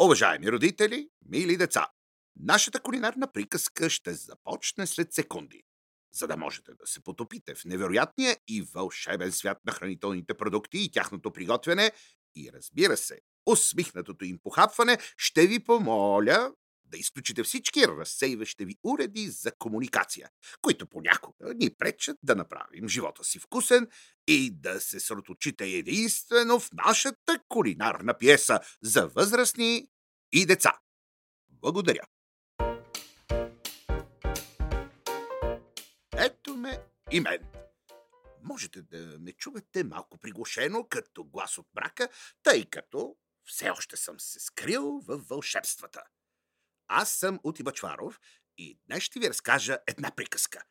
Уважаеми родители, мили деца, нашата кулинарна приказка ще започне след секунди. За да можете да се потопите в невероятния и вълшебен свят на хранителните продукти и тяхното приготвяне, и разбира се, усмихнатото им похапване, ще ви помоля да изключите всички разсейващи ви уреди за комуникация, които понякога ни пречат да направим живота си вкусен и да се сроточите единствено в нашата кулинарна пиеса за възрастни и деца. Благодаря. Ето ме и мен. Можете да ме чувате малко приглушено, като глас от мрака, тъй като все още съм се скрил във вълшебствата. Аз съм Ути Бачваров и днес ще ви разкажа една приказка.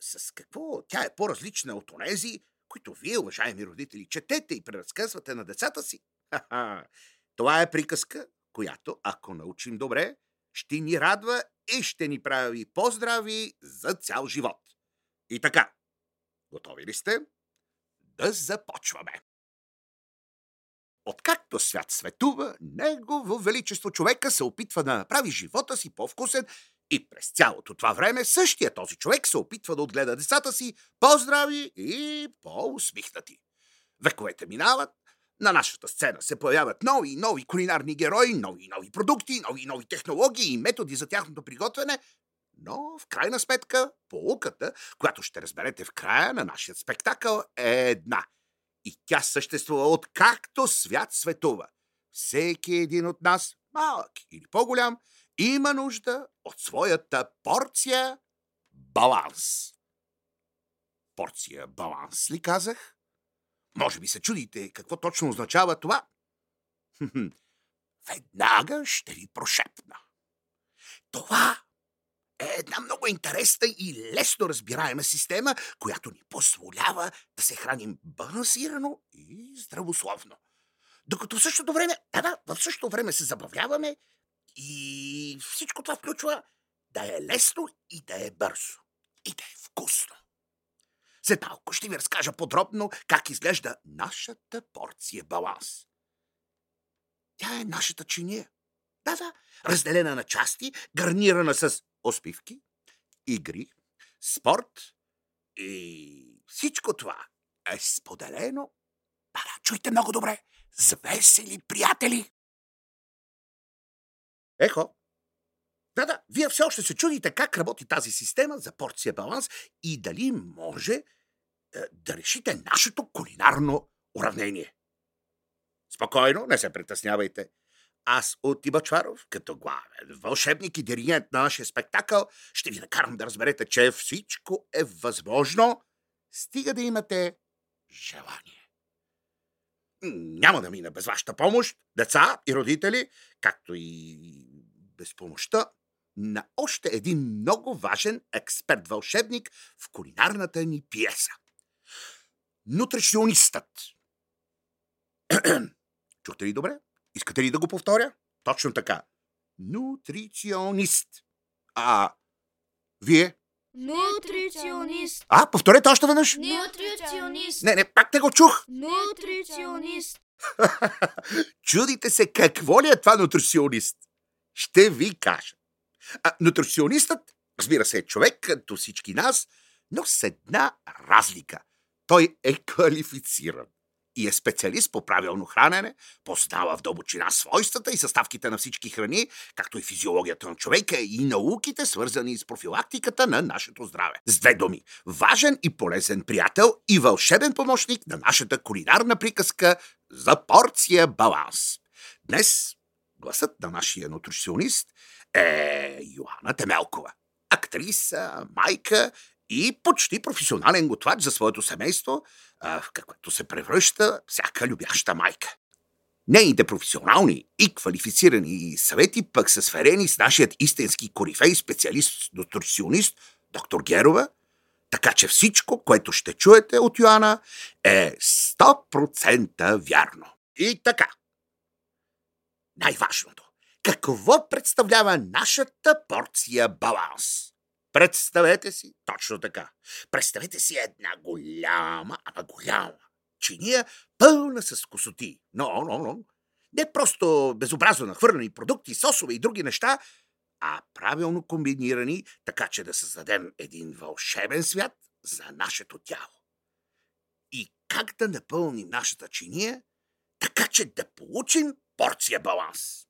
С какво тя е по-различна от онези, които вие, уважаеми родители, четете и преразказвате на децата си? Ха-ха! Това е приказка, която, ако научим добре, ще ни радва и ще ни прави по-здрави за цял живот. И така, готови ли сте? Да започваме! Откакто свят светува, негово величество човека се опитва да направи живота си по-вкусен и през цялото това време същия този човек се опитва да отгледа децата си по-здрави и по-усмихнати. Вековете минават, на нашата сцена се появяват нови и нови кулинарни герои, нови и нови продукти, нови и нови технологии и методи за тяхното приготвяне, но в крайна сметка полуката, която ще разберете в края на нашия спектакъл е една – и тя съществува откакто свят светува. Всеки един от нас, малък или по-голям, има нужда от своята порция баланс. Порция баланс ли казах? Може би се чудите какво точно означава това? Веднага ще ви прошепна. Това е една много интересна и лесно разбираема система, която ни позволява да се храним балансирано и здравословно. Докато в същото време, да, да, в същото време се забавляваме и всичко това включва да е лесно и да е бързо. И да е вкусно. След малко ще ви разкажа подробно как изглежда нашата порция баланс. Тя е нашата чиния. Да, да, разделена на части, гарнирана с успивки, игри, спорт и всичко това е споделено, да, да, чуйте много добре, с весели приятели. Ехо, да, да, вие все още се чудите как работи тази система за порция баланс и дали може е, да решите нашето кулинарно уравнение. Спокойно, не се притеснявайте. Аз от Ибачваров, като главен вълшебник и диригент на нашия спектакъл, ще ви накарам да разберете, че всичко е възможно, стига да имате желание. Няма да мина без вашата помощ, деца и родители, както и без помощта на още един много важен експерт-вълшебник в кулинарната ни пиеса. Нутриционистът. Чухте ли добре? Искате ли да го повторя? Точно така. Нутриционист. А вие? Нутриционист. А, повторете още веднъж. Нутриционист. Не, не, пак не го чух. Нутриционист. Чудите се какво ли е това нутриционист. Ще ви кажа. А, нутриционистът, разбира се, е човек като всички нас, но с една разлика. Той е квалифициран и е специалист по правилно хранене, познава в дълбочина свойствата и съставките на всички храни, както и физиологията на човека и науките, свързани с профилактиката на нашето здраве. С две думи, важен и полезен приятел и вълшебен помощник на нашата кулинарна приказка за порция баланс. Днес гласът на нашия нутриционист е Йоанна Темелкова. Актриса, майка и почти професионален готвач за своето семейство, в каквото се превръща всяка любяща майка. Нейните професионални и квалифицирани съвети пък са сверени с нашият истински корифей специалист, нутриционист, доктор Герова, така че всичко, което ще чуете от Йоанна, е 100% вярно. И така. Най-важното. Какво представлява нашата порция баланс? Представете си, точно така. Представете си една голяма, ама голяма чиния, пълна с косоти. Но, но, но, Не просто безобразно нахвърлени продукти, сосове и други неща, а правилно комбинирани, така че да създадем един вълшебен свят за нашето тяло. И как да напълним нашата чиния, така че да получим порция баланс.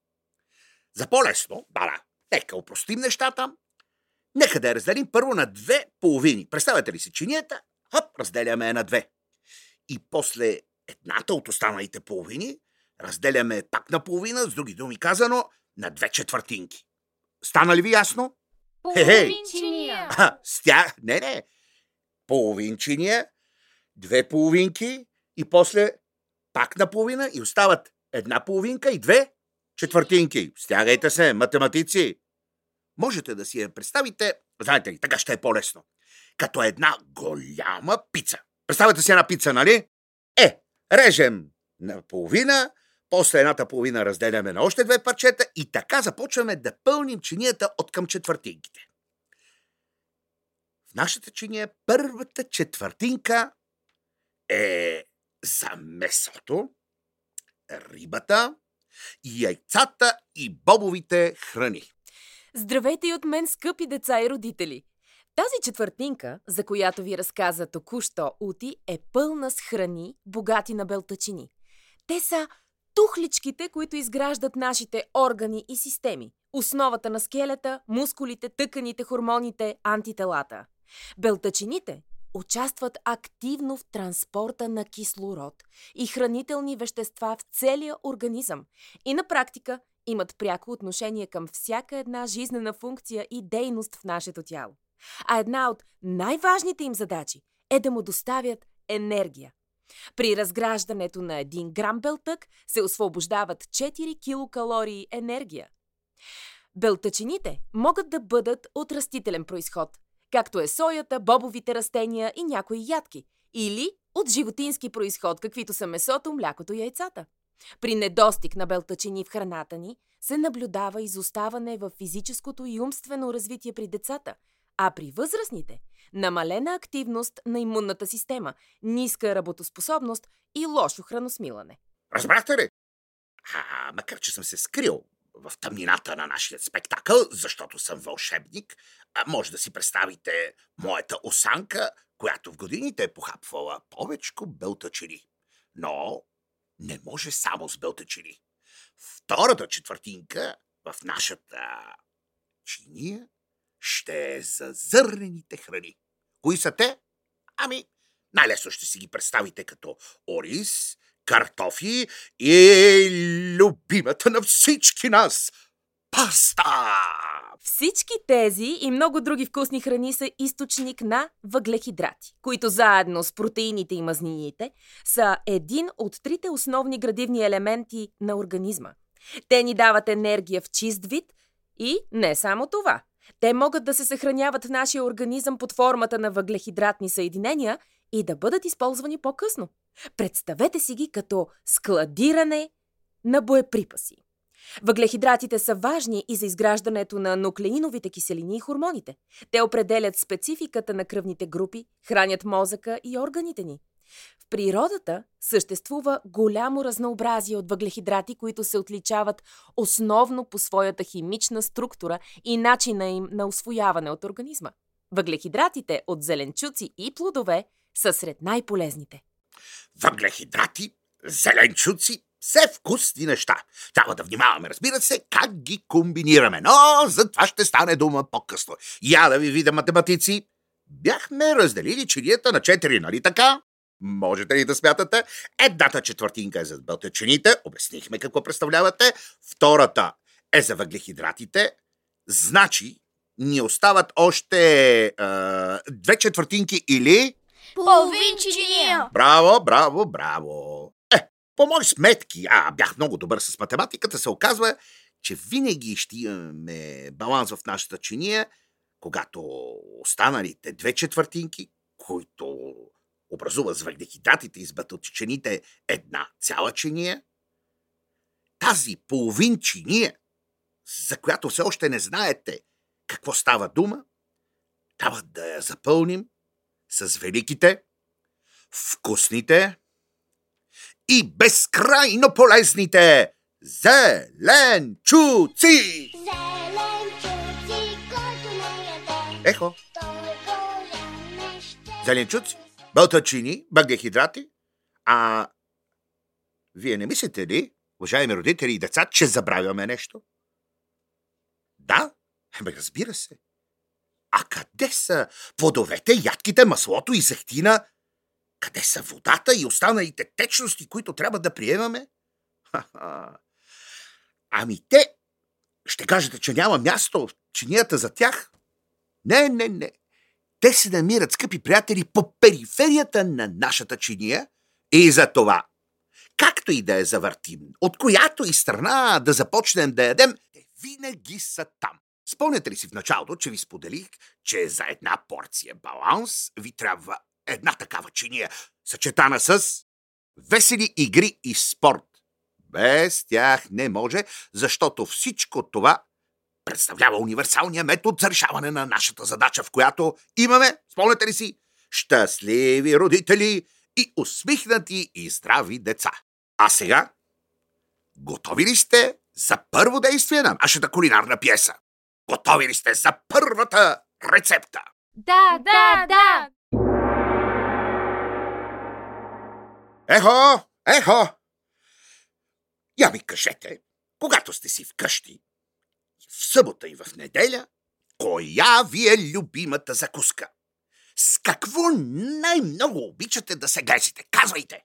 За по-лесно, бара, нека упростим нещата. Нека да я разделим първо на две половини. Представете ли си чинията? Хоп, разделяме я на две. И после едната от останалите половини разделяме пак на половина, с други думи казано, на две четвъртинки. Стана ли ви ясно? Половинчиния. А, с тях, не, не. Половинчиния, две половинки и после пак на половина и остават една половинка и две четвъртинки. Стягайте се, математици. Можете да си я представите, знаете ли, така ще е по-лесно, като една голяма пица. Представете си една пица, нали? Е, режем на половина, после едната половина разделяме на още две парчета и така започваме да пълним чинията от към четвъртинките. В нашата чиния първата четвъртинка е за месото, рибата, яйцата и бобовите храни. Здравейте и от мен, скъпи деца и родители! Тази четвъртинка, за която ви разказа току-що Ути, е пълна с храни, богати на белтачини. Те са тухличките, които изграждат нашите органи и системи. Основата на скелета, мускулите, тъканите, хормоните, антителата. Белтачините участват активно в транспорта на кислород и хранителни вещества в целия организъм и на практика имат пряко отношение към всяка една жизнена функция и дейност в нашето тяло. А една от най-важните им задачи е да му доставят енергия. При разграждането на 1 грам белтък се освобождават 4 килокалории енергия. Белтъчините могат да бъдат от растителен происход, както е соята, бобовите растения и някои ядки, или от животински происход, каквито са месото, млякото и яйцата. При недостиг на белтъчини в храната ни се наблюдава изоставане в физическото и умствено развитие при децата, а при възрастните – намалена активност на имунната система, ниска работоспособност и лошо храносмилане. Разбрахте ли? А, макар, че съм се скрил в тъмнината на нашия спектакъл, защото съм вълшебник, може да си представите моята осанка, която в годините е похапвала повечко белтачини. Но не може само с белтачини. Втората четвъртинка в нашата чиния ще е за зърнените храни. Кои са те? Ами, най-лесно ще си ги представите като ориз, картофи и любимата на всички нас – паста! Всички тези и много други вкусни храни са източник на въглехидрати, които заедно с протеините и мазнините са един от трите основни градивни елементи на организма. Те ни дават енергия в чист вид и не само това. Те могат да се съхраняват в нашия организъм под формата на въглехидратни съединения и да бъдат използвани по-късно. Представете си ги като складиране на боеприпаси. Въглехидратите са важни и за изграждането на нуклеиновите киселини и хормоните. Те определят спецификата на кръвните групи, хранят мозъка и органите ни. В природата съществува голямо разнообразие от въглехидрати, които се отличават основно по своята химична структура и начина им на освояване от организма. Въглехидратите от зеленчуци и плодове са сред най-полезните. Въглехидрати, зеленчуци, все вкусни неща. Трябва да внимаваме, разбира се, как ги комбинираме. Но за това ще стане дума по-късно. Я да ви видя, математици. Бяхме разделили чинията на четири, нали така? Можете ли да смятате? Едната четвъртинка е за бълтачините, обяснихме какво представлявате. Втората е за въглехидратите. Значи, ни остават още е, две четвъртинки или... Половинчиния. Браво, браво, браво! По мои сметки, а бях много добър с математиката, се оказва, че винаги ще имаме баланс в нашата чиния, когато останалите две четвъртинки, които образува с въглехидратите и с батълчените една цяла чиния, тази половин чиния, за която все още не знаете какво става дума, трябва да я запълним с великите, вкусните и безкрайно полезните Зеленчуци! Зеленчуци, който не яде, Ехо, зеленчуци, бълтачини, въглехидрати. А вие не мислите ли, уважаеми родители и деца, че забравяме нещо? Да, ами разбира се. А къде са плодовете, ядките, маслото и зехтина? Къде са водата и останалите течности, които трябва да приемаме? Ха-ха. Ами те, ще кажете, че няма място в чинията за тях? Не, не, не. Те се намират, скъпи приятели, по периферията на нашата чиния и за това, както и да я завъртим, от която и страна да започнем да ядем, те винаги са там. Спомняте ли си в началото, че ви споделих, че за една порция баланс ви трябва една такава чиния, съчетана с весели игри и спорт. Без тях не може, защото всичко това представлява универсалния метод за решаване на нашата задача, в която имаме, спомняте ли си, щастливи родители и усмихнати и здрави деца. А сега, готови ли сте за първо действие на нашата кулинарна пиеса? Готови ли сте за първата рецепта? Да, да, да. Ехо, ехо! Я ми кажете, когато сте си вкъщи, в събота и в неделя, коя ви е любимата закуска? С какво най-много обичате да се гресите? Казвайте!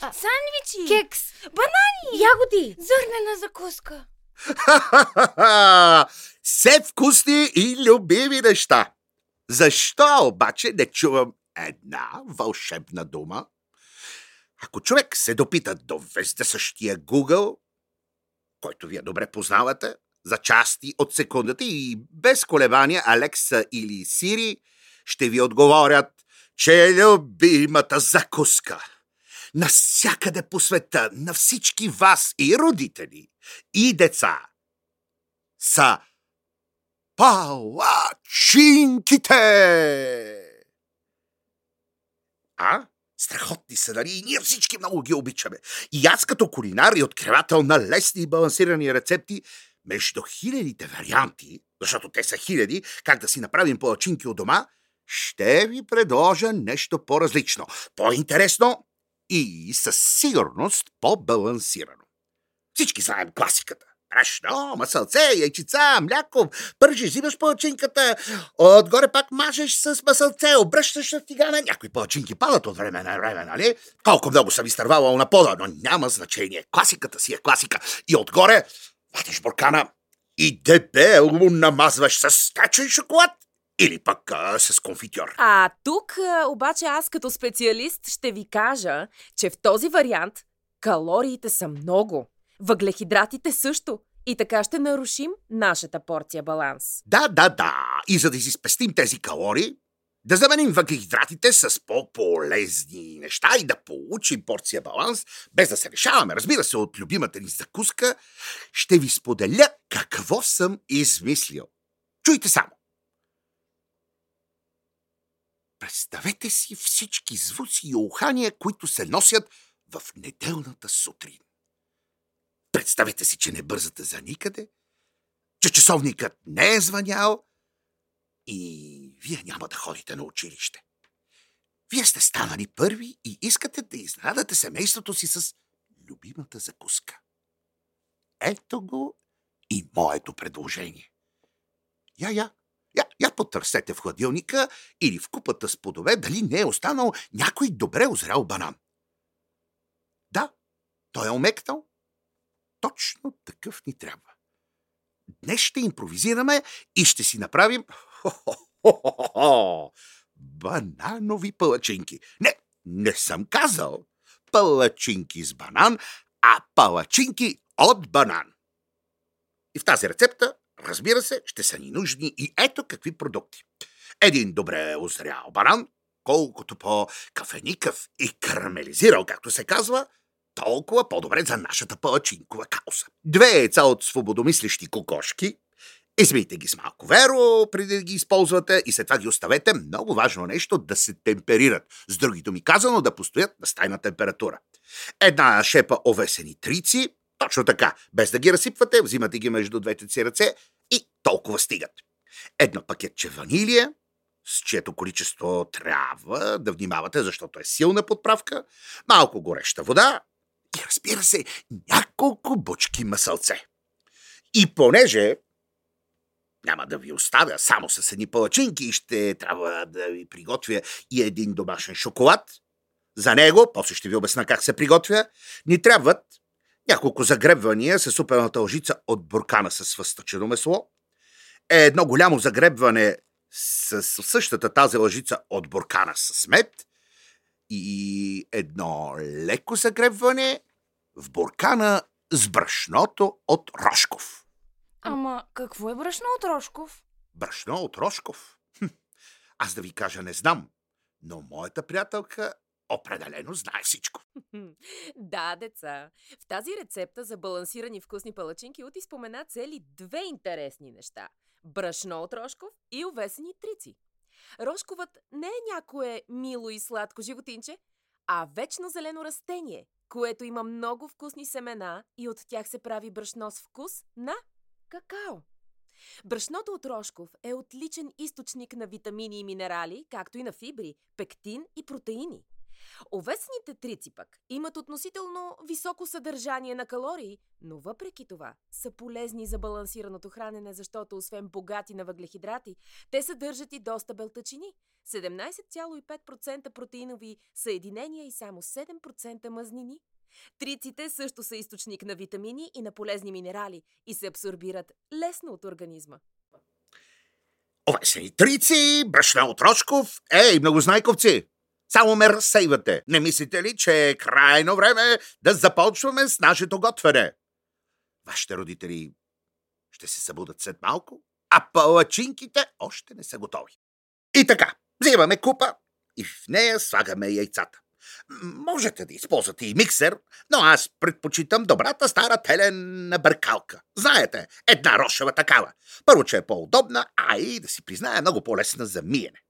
Сандвичи. Кекс, Банани. ягоди, Зърнена закуска. Все вкусни и любими неща. Защо обаче не чувам една вълшебна дума? Ако човек се допита до вездесъщия Google, който вие добре познавате, за части от секундата и без колебания Алекса или Сири ще ви отговорят, че е любимата закуска. Насякъде по света, на всички вас и родители, и деца, са палачинките! А? Страхотни са, нали? И ние всички много ги обичаме. И аз като кулинар и откривател на лесни и балансирани рецепти, между хилядите варианти, защото те са хиляди, как да си направим палачинки от дома, ще ви предложа нещо по-различно, по-интересно и със сигурност по-балансирано. Всички знаем класиката. Брашно, масълце, яйчица, мляко, пържиш, взимаш палачинката, отгоре пак мажеш с масълце, обръщаш на тигана. Някои палачинки падат от време на време, нали? Колко много съм изтървавал на пода, но няма значение. Класиката си е класика. И отгоре вадиш буркана и дебело намазваш с течен шоколад или пък а, с конфитюр. А тук а, обаче аз като специалист ще ви кажа, че в този вариант калориите са много, въглехидратите също и така ще нарушим нашата порция баланс. Да, да, да. И за да си спестим тези калории, да заменим въглехидратите с по-полезни неща и да получим порция баланс, без да се решаваме, разбира се, от любимата ни закуска, ще ви споделя какво съм измислил. Чуйте само. Представете си всички звуци и ухания, които се носят в неделната сутрин. Представете си, че не бързате за никъде, че часовникът не е звънял и вие няма да ходите на училище. Вие сте станали първи и искате да изненадате семейството си с любимата закуска. Ето го и моето предложение. Я, я, я, я потърсете в хладилника или в купата с плодове дали не е останал някой добре озрял банан. Да, той е омекнал. Точно такъв ни трябва. Днес ще импровизираме и ще си направим бананови палачинки. Не, не съм казал палачинки с банан, а палачинки от банан. И в тази рецепта, разбира се, ще са ни нужни и ето какви продукти. Един добре озрял банан, колкото по-кафеникъв и карамелизирал, както се казва, толкова по-добре за нашата палачинкова кауза. Две яйца от свободомислещи кокошки. Избийте ги с малко веро, преди да ги използвате и след това ги оставете. Много важно нещо да се темперират. С други думи казано, да постоят на стайна температура. Една шепа овесени трици. Точно така. Без да ги разсипвате, взимате ги между двете си ръце и толкова стигат. Едно пакетче ванилия, с чието количество трябва да внимавате, защото е силна подправка, малко гореща вода и разбира се, няколко бучки масълце. И понеже няма да ви оставя само с едни палачинки и ще трябва да ви приготвя и един домашен шоколад. За него, после ще ви обясна как се приготвя, ни трябват няколко загребвания с супената лъжица от буркана с въстъчено месло, едно голямо загребване с същата тази лъжица от буркана с мед и едно леко загребване в буркана с брашното от Рошков. Ама какво е брашно от Рошков? Брашно от Рошков? Хм, аз да ви кажа не знам, но моята приятелка определено знае всичко. Да, деца. В тази рецепта за балансирани вкусни палачинки Ути спомена цели две интересни неща. Брашно от Рошков и овесени трици. Рошковът не е някое мило и сладко животинче, а вечно зелено растение, което има много вкусни семена и от тях се прави брашно с вкус на какао. Брашното от Рошков е отличен източник на витамини и минерали, както и на фибри, пектин и протеини. Овесените трици пък имат относително високо съдържание на калории, но въпреки това са полезни за балансираното хранене, защото освен богати на въглехидрати, те съдържат и доста белтачини. 17,5% протеинови съединения и само 7% мазнини. Триците също са източник на витамини и на полезни минерали и се абсорбират лесно от организма. Овесени трици, брашно от Рошков, ей, многознайковци! Само ме разсейвате. Не мислите ли, че е крайно време да започваме с нашето готвене? Вашите родители ще се събудат след малко, а палачинките още не са готови. И така, взимаме купа и в нея слагаме яйцата. Можете да използвате и миксер, но аз предпочитам добрата стара телена бъркалка. Знаете, една рошева такава. Първо, че е по-удобна, а и да си призная много по-лесна за миене.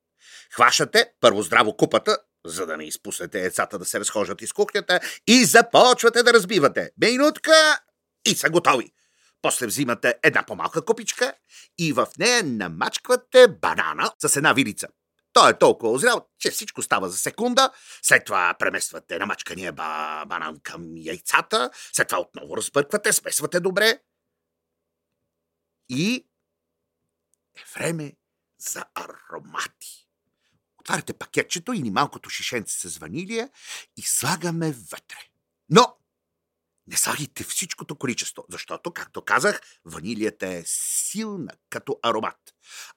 Хващате първо здраво купата, за да не изпуснете яйцата да се разхождат из кухнята и започвате да разбивате. Минутка и са готови. После взимате една по-малка купичка и в нея намачквате банана с една вилица. Той е толкова озрял, че всичко става за секунда. След това премествате намачкания ба- банан към яйцата. След това отново разбърквате, смесвате добре. И е време за аромати. Отваряте пакетчето и ни малкото шишенце с ванилия и слагаме вътре. Но не слагайте всичкото количество, защото, както казах, ванилията е силна като аромат.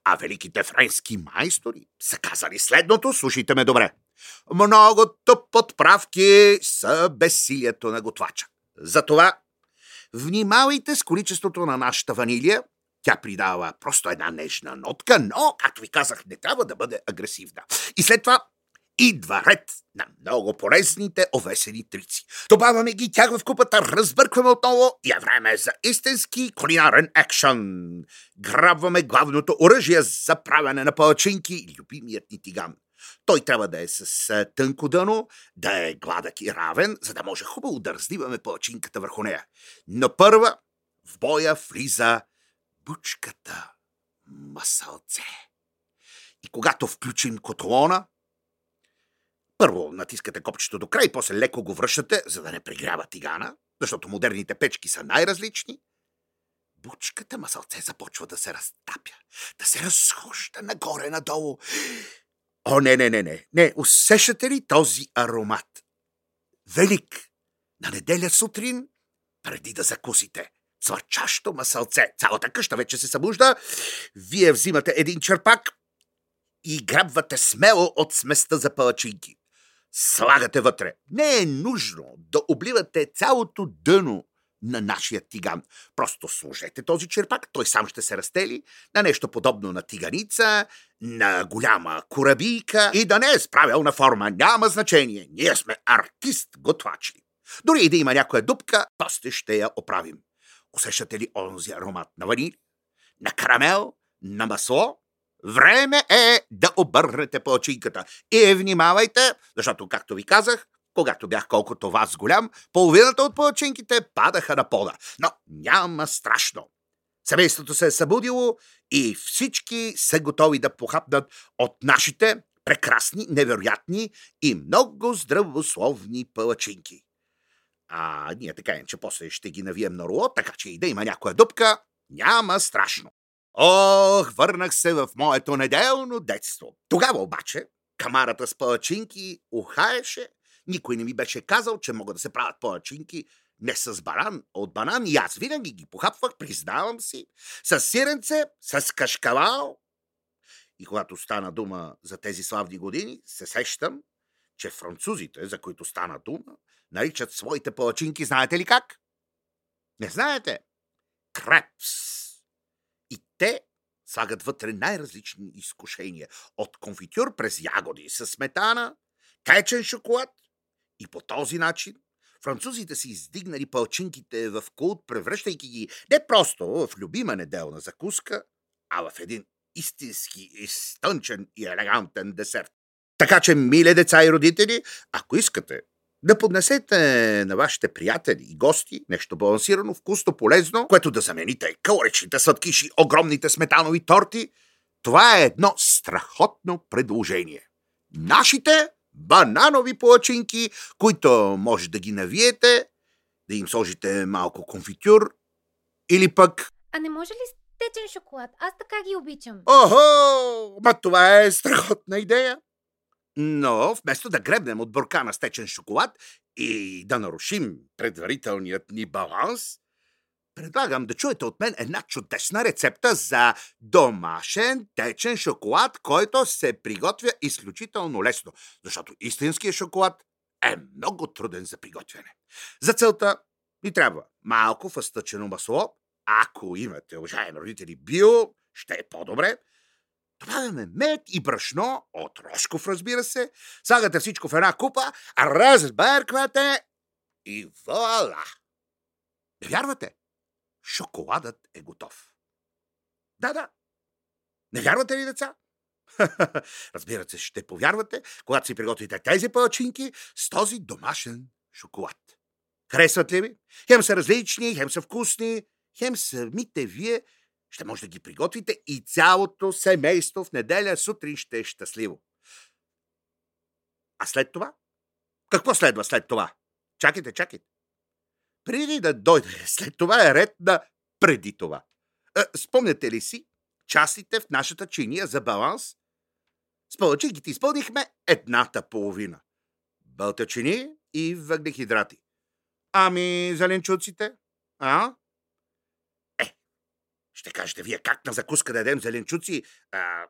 А великите френски майстори са казали следното, слушайте ме добре. Многото подправки са безсилието на готвача. Затова внимавайте с количеството на нашата ванилия. Тя придава просто една нежна нотка, но, както ви казах, не трябва да бъде агресивна. И след това идва ред на много полезните овесени трици. Добавяме ги тях в купата, разбъркваме отново и е време за истински кулинарен екшън. Грабваме главното оръжие за правене на палачинки, любимият ни тиган. Той трябва да е с тънко дъно, да е гладък и равен, за да може хубаво да разливаме палачинката върху нея. Но първа в боя влиза бучката масълце. И когато включим котлона, първо натискате копчето до край, после леко го връщате, за да не прегрява тигана, защото модерните печки са най-различни. Бучката масълце започва да се разтапя, да се разхожда нагоре-надолу. О, не, не, не, не, не, усещате ли този аромат? Велик! На неделя сутрин, преди да закусите, цвърчащо масълце, цялата къща вече се събужда, вие взимате един черпак и грабвате смело от сместа за палачинки слагате вътре. Не е нужно да обливате цялото дъно на нашия тиган. Просто сложете този черпак, той сам ще се разтели на нещо подобно на тиганица, на голяма корабийка и да не е с правилна форма. Няма значение. Ние сме артист-готвачи. Дори и да има някоя дупка, после ще я оправим. Усещате ли онзи аромат на ваниль, на карамел, на масло? Време е да обърнете палачинката. И внимавайте, защото, както ви казах, Когато бях колкото вас голям, половината от палачинките падаха на пода. Но няма страшно. Семейството се е събудило и всички са готови да похапнат от нашите прекрасни, невероятни и много здравословни палачинки. А ние така че после ще ги навием на руло, така че и да има някоя дупка, няма страшно. Ох, върнах се в моето неделно детство. Тогава обаче камарата с палачинки ухаеше. Никой не ми беше казал, че могат да се правят палачинки не с баран, от банан и аз винаги ги похапвах, признавам си, с сиренце, с кашкавал. И когато стана дума за тези славни години, се сещам, че французите, за които стана дума, наричат своите палачинки, знаете ли как? Не знаете? Крепс. И те слагат вътре най-различни изкушения. От конфитюр през ягоди с сметана, течен шоколад. И по този начин французите си издигнали палчинките в култ, превръщайки ги не просто в любима неделна закуска, а в един истински изтънчен и елегантен десерт. Така че, миле деца и родители, ако искате да поднесете на вашите приятели и гости нещо балансирано, вкусно, полезно, което да замените калоричните сладкиши, огромните сметанови торти, това е едно страхотно предложение. Нашите бананови плачинки, които може да ги навиете, да им сложите малко конфитюр или пък... А не може ли течен шоколад? Аз така ги обичам. Охо! Ма това е страхотна идея. Но вместо да гребнем от буркана с течен шоколад и да нарушим предварителният ни баланс, предлагам да чуете от мен една чудесна рецепта за домашен течен шоколад, който се приготвя изключително лесно, защото истинският шоколад е много труден за приготвяне. За целта ни трябва малко фъстъчено масло, ако имате, уважаеми родители, био, ще е по-добре, Добавяме мед и брашно, от Рошков, разбира се. Слагате всичко в една купа, разбърквате и вуаля! Не вярвате? Шоколадът е готов. Да, да. Не вярвате ли, деца? Разбира се, ще повярвате, когато си приготвите тези палачинки с този домашен шоколад. Харесват ли ви? Хем са различни, хем са вкусни, хем самите вие ще може да ги приготвите и цялото семейство в неделя сутрин ще е щастливо. А след това? Какво следва след това? Чакайте, чакайте. Преди да дойде след това е ред на преди това. Спомняте ли си частите в нашата чиния за баланс? С палачинките изпълнихме едната половина. Бълтачини и въглехидрати. Ами зеленчуците? А? Ще кажете вие как на закуска да ядем зеленчуци? А,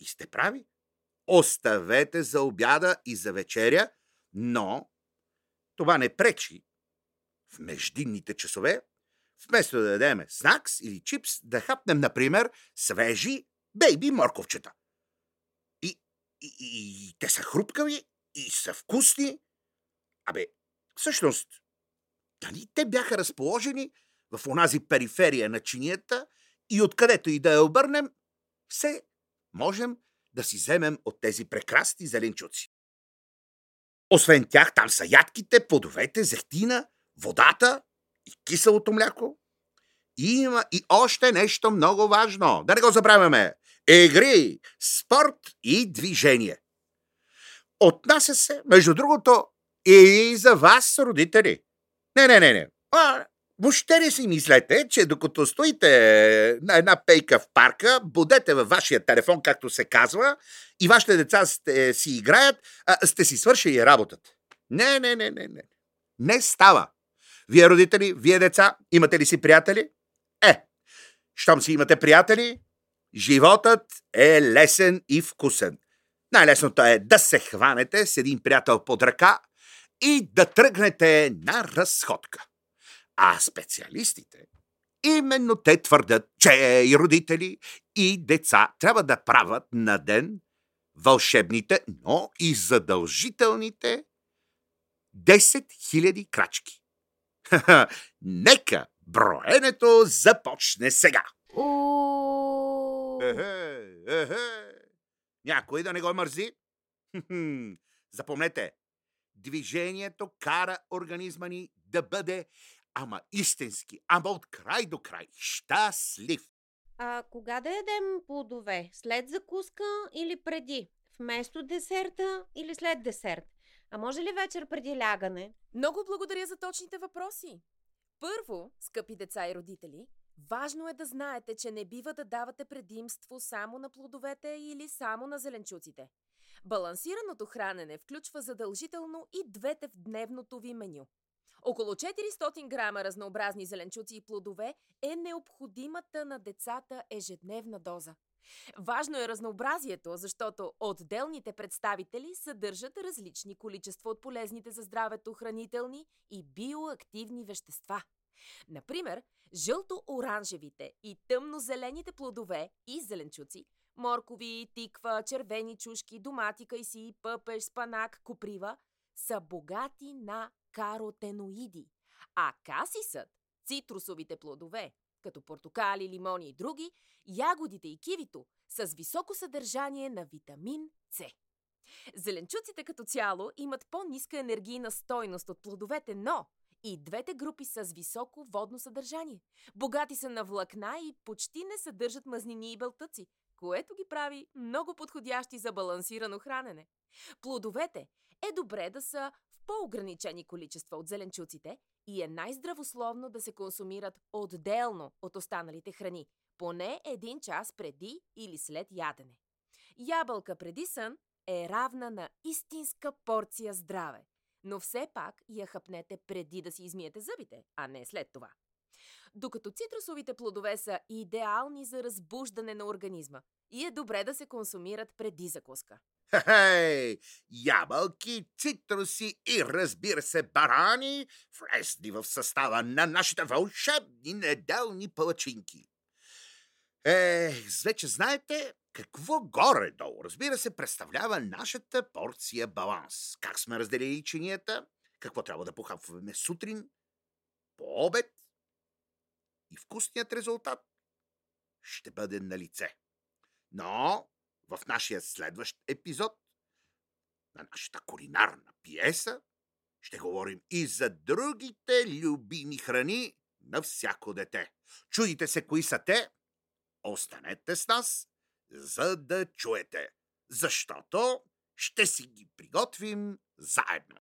и сте прави. Оставете за обяда и за вечеря, но това не пречи в междинните часове, вместо да дадем снакс или чипс, да хапнем, например, свежи бейби морковчета. И, и, и, и те са хрупкави и са вкусни. Абе, всъщност, дали те бяха разположени в онази периферия на чинията и откъдето и да я обърнем, все можем да си вземем от тези прекрасни зеленчуци. Освен тях, там са ядките, плодовете, зехтина, водата и киселото мляко. И има и още нещо много важно. Да не го забравяме. Игри, спорт и движение. Отнася се, между другото, и за вас, родители. Не, не, не, не. Въобще не си мислете, че докато стоите на една пейка в парка, будете във вашия телефон, както се казва, и вашите деца сте, си играят, а, сте си свършили работата. Не, не, не, не, не. Не става. Вие родители, вие деца, имате ли си приятели? Е, щом си имате приятели, животът е лесен и вкусен. Най-лесното е да се хванете с един приятел под ръка и да тръгнете на разходка. А специалистите, именно те твърдят, че и родители, и деца трябва да правят на ден вълшебните, но и задължителните 10 000 крачки. Нека броенето започне сега. Ехе, ехе. Някой да не го мързи? Запомнете, Движението кара организма ни да бъде ама истински, ама от край до край щастлив. А кога да ядем плодове? След закуска или преди? Вместо десерта или след десерт? А може ли вечер преди лягане? Много благодаря за точните въпроси. Първо, скъпи деца и родители, важно е да знаете, че не бива да давате предимство само на плодовете или само на зеленчуците. Балансираното хранене включва задължително и двете в дневното ви меню. Около 400 грама разнообразни зеленчуци и плодове е необходимата на децата ежедневна доза. Важно е разнообразието, защото отделните представители съдържат различни количества от полезните за здравето хранителни и биоактивни вещества. Например, жълто-оранжевите и тъмно-зелените плодове и зеленчуци, моркови, тиква, червени чушки, домати, кайси, пъпеш, спанак, коприва, са богати на каротеноиди, а касисът, цитрусовите плодове, като портокали, лимони и други, ягодите и кивито с високо съдържание на витамин С. Зеленчуците като цяло имат по-ниска енергийна стойност от плодовете, но и двете групи са с високо водно съдържание. Богати са на влакна и почти не съдържат мазнини и белтъци, което ги прави много подходящи за балансирано хранене. Плодовете е добре да са в по-ограничени количества от зеленчуците и е най-здравословно да се консумират отделно от останалите храни, поне един час преди или след ядене. Ябълка преди сън е равна на истинска порция здраве, но все пак я хъпнете преди да си измиете зъбите, а не след това. Докато цитрусовите плодове са идеални за разбуждане на организма и е добре да се консумират преди закуска. Хей, ябълки, цитруси и разбира се барани, влезли в състава на нашите вълшебни неделни палачинки. Е, вече знаете какво горе-долу, разбира се, представлява нашата порция баланс. Как сме разделили чинията, какво трябва да похапваме сутрин, по обед и вкусният резултат ще бъде на лице. Но в нашия следващ епизод на нашата кулинарна пиеса ще говорим и за другите любими храни на всяко дете. Чудите се кои са те? Останете с нас, за да чуете, защото ще си ги приготвим заедно.